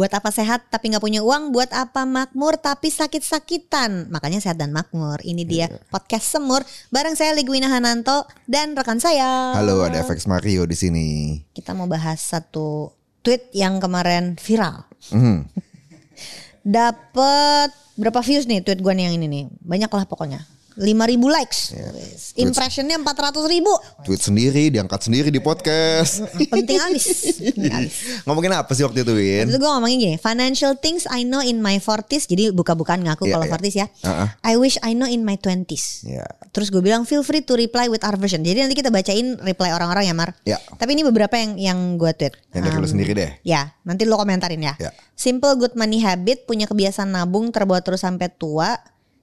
Buat apa sehat tapi nggak punya uang? Buat apa makmur tapi sakit-sakitan? Makanya sehat dan makmur. Ini dia podcast Semur bareng saya Ligwina Hananto dan rekan saya. Halo, ada FX Mario di sini. Kita mau bahas satu tweet yang kemarin viral. Mhm. Dapat berapa views nih tweet gue nih yang ini nih? Banyak lah pokoknya. 5000 likes. Wes. Impressionnya 400 ribu. Tweet sendiri, diangkat sendiri di podcast. Penting abis. Ngomongin apa sih waktu itu, Win? Itu gue ngomongin gini, financial things I know in my 40s. Jadi buka-bukaan ngaku Iya, kalau iya. 40s ya. Uh-uh. I wish I know in my 20s. Ya. Terus gue bilang feel free to reply with our version. Jadi nanti kita bacain reply orang-orang ya Mar. Ya. Tapi ini beberapa yang yang gue tweet. Yang dari lu Um, sendiri deh. Ya, nanti lo komentarin ya. Ya. Simple good money habit, punya kebiasaan nabung terbuat terus sampai tua.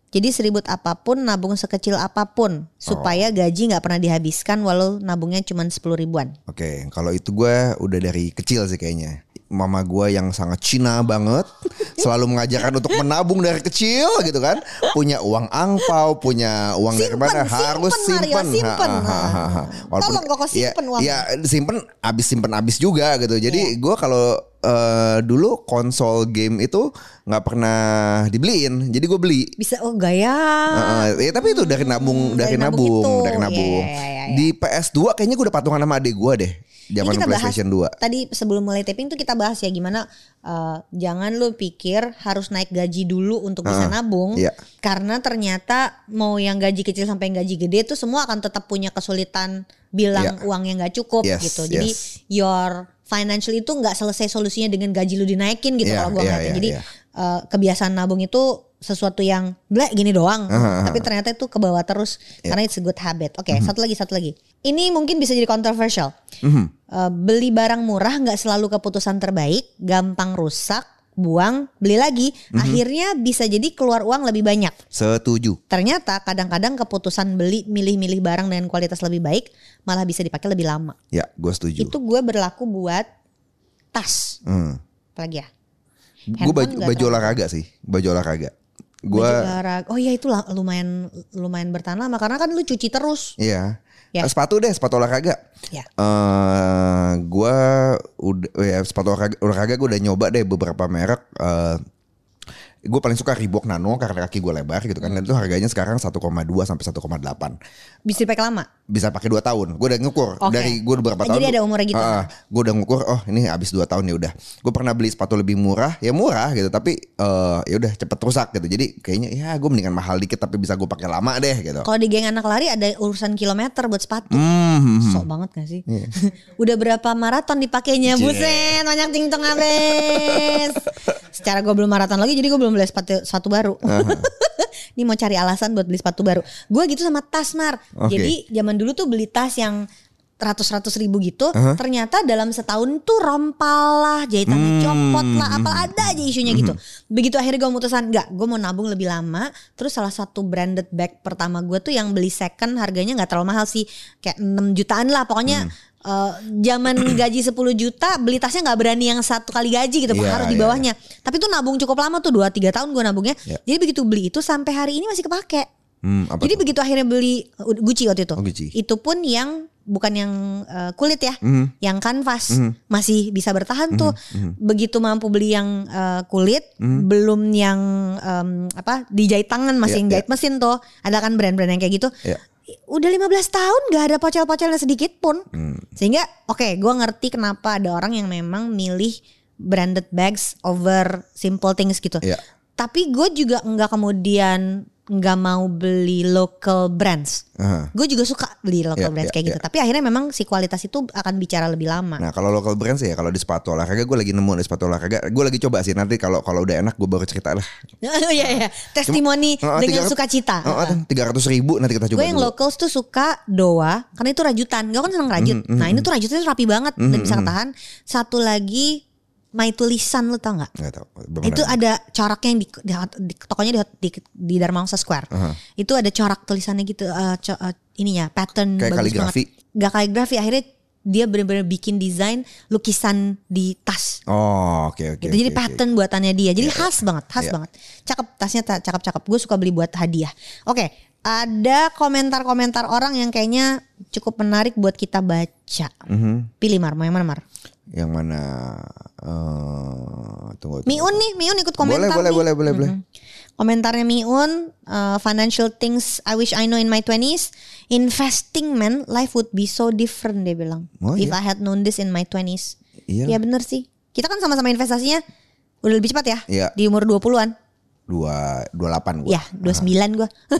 Jadi seribut apa pun, nabung sekecil apa pun. Supaya gaji nggak pernah dihabiskan walau nabungnya cuma 10 ribuan. Oke, kalau itu gue udah dari kecil sih kayaknya. Mama gue yang sangat Cina banget, selalu mengajarkan untuk menabung dari kecil gitu kan. Punya uang angpau, punya uang dari Simpen, mana simpen, harus Mario, simpen. simpen. Ha, ha, ha, ha. Tolong kok ya, simpen uangnya. Ya simpen abis simpen abis juga gitu. Jadi Iya. gue kalau eh, dulu konsol game itu nggak pernah dibeliin, jadi gue beli. Bisa oh gaya. Heeh, ya tapi itu dari nabung, Hmm, dari, dari nabung nabung, itu. dari nabung. Iya, iya, iya. Di PS2 kayaknya gue udah patungan sama adik gue deh. Zaman kita bahas PlayStation 2. tadi sebelum mulai taping tuh kita bahas ya gimana eh, jangan lu pikir harus naik gaji dulu untuk bisa nabung iya. karena ternyata mau yang gaji kecil sampai yang gaji gede tuh semua akan tetap punya kesulitan bilang Iya. uangnya nggak cukup Yes, gitu. Jadi yes. your financial itu nggak selesai solusinya dengan gaji lu dinaikin gitu Iya, kalau gua iya, ngeliatnya. iya, Jadi iya. eh, kebiasaan nabung itu sesuatu yang blek gini doang, Aha, aha. tapi ternyata itu ke bawah terus Iya. karena it's a good habit. Oke, Mhm. satu lagi, satu lagi. Ini mungkin bisa jadi controversial. Mhm. Eh, beli barang murah nggak selalu keputusan terbaik, gampang rusak, buang, beli lagi, Mhm. akhirnya bisa jadi keluar uang lebih banyak. Setuju. Ternyata kadang-kadang keputusan beli milih-milih barang dengan kualitas lebih baik malah bisa dipakai lebih lama. Ya, gue setuju. Itu gue berlaku buat tas, Hmm. apalagi ya. Gue baju, baju olahraga sih, baju olahraga. Gue, Baju olahraga. Oh iya itu lah, lumayan lumayan bertahan lama karena kan lu cuci terus. iya. Ya. Eh, Sepatu deh, sepatu olahraga. Ya. eh gue udah, ya, sepatu olahraga, olahraga gue udah nyoba deh beberapa merek. eh gue paling suka Reebok Nano karena kaki gue lebar gitu kan. Dan itu harganya sekarang 1,2 sampai 1,8. Bisa dipakai lama. Bisa pakai 2 tahun. Gue udah ngukur Oke. dari gue udah berapa Eh, tahun. jadi ada umurnya gitu. gue udah ngukur. Oh ini habis 2 tahun ya udah. Gue pernah beli sepatu lebih murah, ya murah gitu. Tapi eh ya udah cepet rusak gitu. Jadi kayaknya ya gue mendingan mahal dikit tapi bisa gue pakai lama deh gitu. Kalau di geng anak lari ada urusan kilometer buat sepatu. Hmm, Sok banget gak sih? Udah berapa maraton dipakainya Buset banyak cincong abis Secara gue belum maraton lagi Jadi gue belum beli sepatu, sepatu baru Ini mau cari alasan buat beli sepatu baru. Gue gitu sama tas Mar Oke. Jadi zaman dulu tuh beli tas yang ratus-ratus ribu gitu Ternyata dalam setahun tuh rompal lah Jahitannya copot lah Apa ada aja isunya gitu. Begitu akhirnya gue memutuskan Enggak gue mau nabung lebih lama. Terus salah satu branded bag pertama gue tuh Yang beli second harganya gak terlalu mahal sih Kayak 6 jutaan lah Pokoknya eh, zaman gaji 10 juta Beli tasnya gak berani yang satu kali gaji gitu Iya, Harus di iya, bawahnya Tapi tuh nabung cukup lama tuh 2-3 tahun gue nabungnya Iya. Jadi begitu beli itu sampai hari ini masih kepake Hmm, apa Jadi tuh? begitu akhirnya beli uh, Gucci waktu itu Oh, Gucci. Itu pun yang bukan yang uh, kulit ya Mhm. Yang kanvas Masih bisa bertahan tuh Mhm. Begitu mampu beli yang uh, kulit Belum yang um, apa dijahit tangan Masih Iya, yang jahit mesin tuh Ada kan brand-brand yang kayak gitu Iya. Udah 15 tahun gak ada pocel-pocelnya sedikit pun Hmm. Sehingga oke gue ngerti kenapa ada orang yang memang milih branded bags over simple things gitu. Iya. Tapi gue juga nggak kemudian nggak mau beli local brands. Aha. Gue juga suka beli local Iya, brands iya, kayak gitu. iya. Tapi akhirnya memang si kualitas itu akan bicara lebih lama. Nah kalau local brand sih ya kalau di sepatu olahraga gue lagi nemu di sepatu olahraga gue lagi coba sih nanti kalau kalau udah enak gue baru cerita lah. Oh iya iya. Testimoni Oh, dengan 300 sukacita. Oh, tiga ratus ribu nanti kita coba. Gue yang dulu. locals tuh suka doa karena itu rajutan. Gue kan seneng rajut. Mm-hmm, Nah ini tuh rajutnya rapi banget dan bisa ketahan. Satu lagi my tulisan lu tau nggak? Itu ada coraknya yang di, di, di- tokonya di, di, di Dharma Wangsa Square. Aha. Itu ada corak tulisannya gitu, eh, co- eh, ininya pattern Kayak bagus kaligrafi. banget. Gak kaligrafi, akhirnya dia benar-benar bikin desain lukisan di tas. Oh, oke oke. Gitu. Jadi oke. pattern buatannya dia. Jadi khas banget, khas Iya. banget. Cakep tasnya ta- cakep-cakep. Gue suka beli buat hadiah. Oke, ada komentar-komentar orang yang kayaknya cukup menarik buat kita baca. Mhm. Pilih Mar, mau yang mana Mar? Yang mana? eh tunggu, tunggu. Miun nih, Miun ikut komentar Boleh boleh nih. boleh boleh boleh. Komentarnya Miun, uh, financial things I wish I know in my 20s. Investing man, life would be so different dia bilang. Oh, If iya. I had known this in my 20s. Iya. Ya bener sih. Kita kan sama-sama investasinya udah lebih cepat ya. Iya. Di umur 20-an. Dua dua delapan gue. Ya, 29 gua.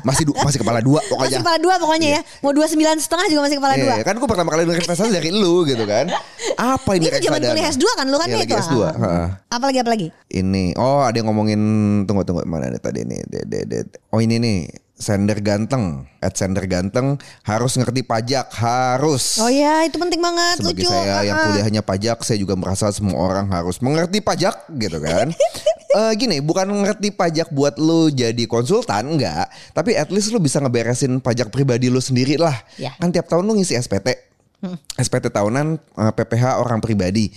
Masih masih kepala dua Masih pokoknya. kepala dua pokoknya ya. Mau 29 setengah juga masih kepala dua. Iya, kan gue pertama kali denger investasi dari lu gitu kan. Apa ini Itu zaman kuliah S2 kan lu kan Iya, itu. lagi S2. heeh. Apalagi apalagi? Ini, oh ada yang ngomongin tunggu tunggu mana nih tadi nih. De, de, de. Oh ini nih, sender ganteng, at sender ganteng harus ngerti pajak harus. Oh ya, itu penting banget. Sebagai lucu. saya yang Ah. kuliahnya pajak, saya juga merasa semua orang harus mengerti pajak gitu kan. Eh gini, bukan ngerti pajak buat lu jadi konsultan enggak, tapi at least lu bisa ngeberesin pajak pribadi lu sendiri lah. Ya. Kan tiap tahun lu ngisi SPT. SPT tahunan eh, PPH orang pribadi.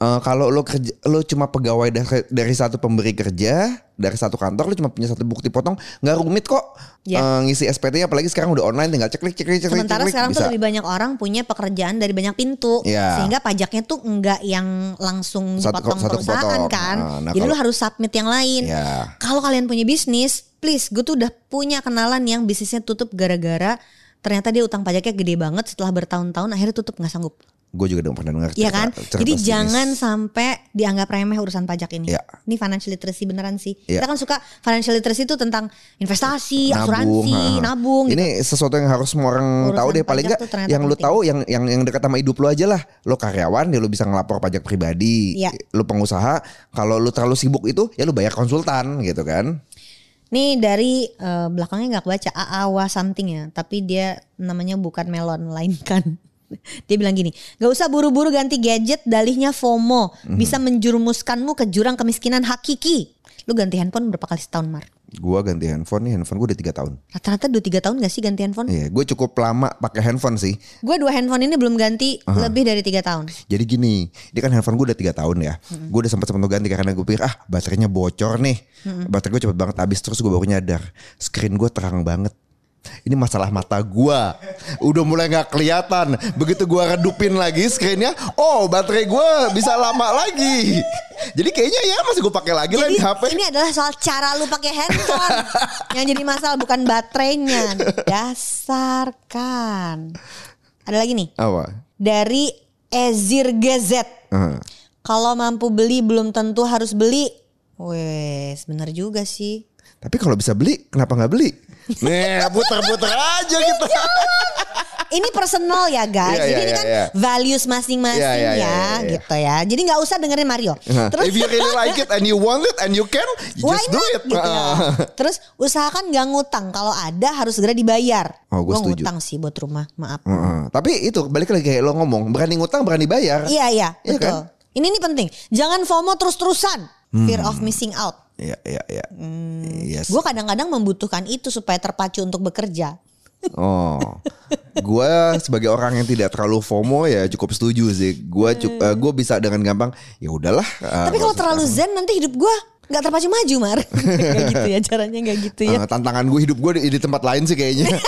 Eh, kalau lu kerja lu cuma pegawai dari, dari satu pemberi kerja, dari satu kantor lu cuma punya satu bukti potong, nggak rumit kok. Ya. Eh, ngisi SPT-nya apalagi sekarang udah online tinggal ceklik ceklik ceklik Sementara ceklik, sekarang bisa. tuh lebih banyak orang punya pekerjaan dari banyak pintu, Iya. sehingga pajaknya tuh enggak yang langsung Satu- dipotong satu perusahaan kepotong. kan. Nah, nah, Jadi kalau- harus submit yang lain. Iya. Kalau kalian punya bisnis, please, gue tuh udah punya kenalan yang bisnisnya tutup gara-gara ternyata dia utang pajaknya gede banget setelah bertahun-tahun akhirnya tutup nggak sanggup. Gue juga udah pernah dengar Iya kan? cerita Jadi jangan sampai dianggap remeh urusan pajak ini. Iya. Ini financial literacy beneran sih. Iya. Kita kan suka financial literacy itu tentang investasi, nabung, asuransi, nabung. gitu. Ini sesuatu yang harus semua orang Urusan tahu deh paling enggak yang lu penting. tahu yang yang yang dekat sama hidup lu aja lah. Lu karyawan ya lu bisa ngelapor pajak pribadi. Iya. Lu pengusaha kalau lu terlalu sibuk itu ya lu bayar konsultan gitu kan. Nih dari eh, belakangnya nggak kebaca Aawa something ya, tapi dia namanya bukan melon melainkan. Dia bilang gini, gak usah buru-buru ganti gadget, dalihnya FOMO, bisa menjurumuskanmu ke jurang kemiskinan hakiki. Lu ganti handphone berapa kali setahun Mar? Gua ganti handphone nih handphone gue udah tiga tahun. Rata-rata 2-3 tahun gak sih ganti handphone? Iya, gue cukup lama pakai handphone sih. Gue dua handphone ini belum ganti lebih dari tiga tahun. Jadi gini, dia kan handphone gue udah tiga tahun ya. Gue udah sempat sempat ganti karena gue pikir ah baterainya bocor nih. Baterai gue cepet banget habis terus gue baru nyadar screen gue terang banget. Ini masalah mata gue Udah mulai gak kelihatan Begitu gue redupin lagi screennya Oh baterai gue bisa lama lagi Jadi kayaknya ya masih gue pakai lagi lah di HP ini adalah soal cara lu pakai handphone. yang jadi masalah bukan baterainya. Dasarkan. Ada lagi nih. Apa? Dari Ezir GZ. Heeh. Kalau mampu beli belum tentu harus beli. Wes, bener juga sih. Tapi kalau bisa beli kenapa gak beli? Nih puter-puter aja kita Ini personal ya guys. Iya, Jadi iya, ini iya, kan iya. values masing-masing Iya, iya, ya, iya, iya, iya. gitu ya. Jadi nggak usah dengerin Mario. Terus If you really like it and you want it and you can you Why Just do it gitu ya. Terus usahakan gak ngutang. Kalau ada harus segera dibayar. Oh, Gua setuju. ngutang sih buat rumah. Maaf. Heeh. Tapi itu balik lagi kayak lo ngomong berani ngutang berani bayar. Iya iya Iya betul. kan? Ini nih penting. Jangan FOMO terus-terusan. Fear of missing out. Iya iya iya. Yes. Gue kadang-kadang membutuhkan itu supaya terpacu untuk bekerja. Oh. Gua sebagai orang yang tidak terlalu FOMO ya cukup setuju sih. Gua cu- eh, gua bisa dengan gampang ya udahlah. Hmm. Tapi kalau terlalu zen nanti hidup gue nggak terpacu maju mar. Gak gitu ya caranya nggak gitu ya. Eh, tantangan gue hidup gue di, di tempat lain sih kayaknya.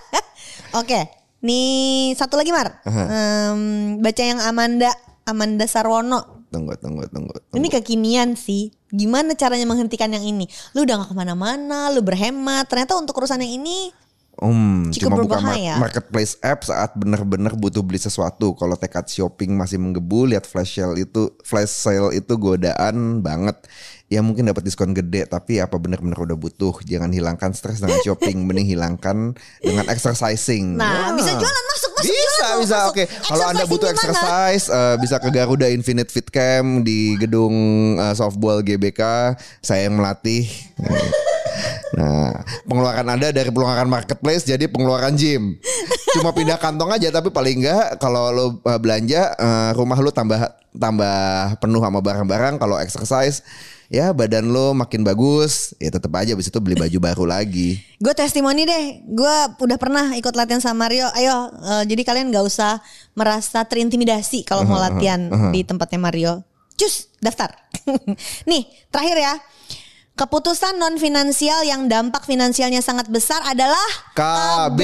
Oke, nih satu lagi mar. Em, baca yang Amanda Amanda Sarwono. Tunggu tunggu tunggu. tunggu. Ini kekinian sih. Gimana caranya menghentikan yang ini? Lu udah gak ke mana-mana, lu berhemat. Ternyata untuk urusan yang ini Hmm, Cukup cuma buka mar- berbahaya. marketplace app saat benar-benar butuh beli sesuatu. Kalau tekad shopping masih menggebu, lihat flash sale itu flash sale itu godaan banget. Ya mungkin dapat diskon gede, tapi apa benar-benar udah butuh? Jangan hilangkan stres dengan shopping, mending hilangkan dengan exercising. Nah, Wah. bisa jualan masuk bisa bisa oke kalau anda butuh exercise eh, bisa ke Garuda Infinite Fit Camp di gedung eh, softball GBK saya yang melatih. Nah, pengeluaran Anda dari pengeluaran marketplace jadi pengeluaran gym. Cuma pindah kantong aja tapi paling enggak kalau lo uh, belanja uh, rumah lo tambah tambah penuh sama barang-barang kalau exercise ya badan lo makin bagus ya tetap aja abis itu beli baju baru lagi. Gue testimoni deh, gue udah pernah ikut latihan sama Mario. Ayo, uh, jadi kalian gak usah merasa terintimidasi kalau mau latihan di tempatnya Mario. Cus, daftar. Nih, terakhir ya. Keputusan non finansial yang dampak finansialnya sangat besar adalah KB. KB.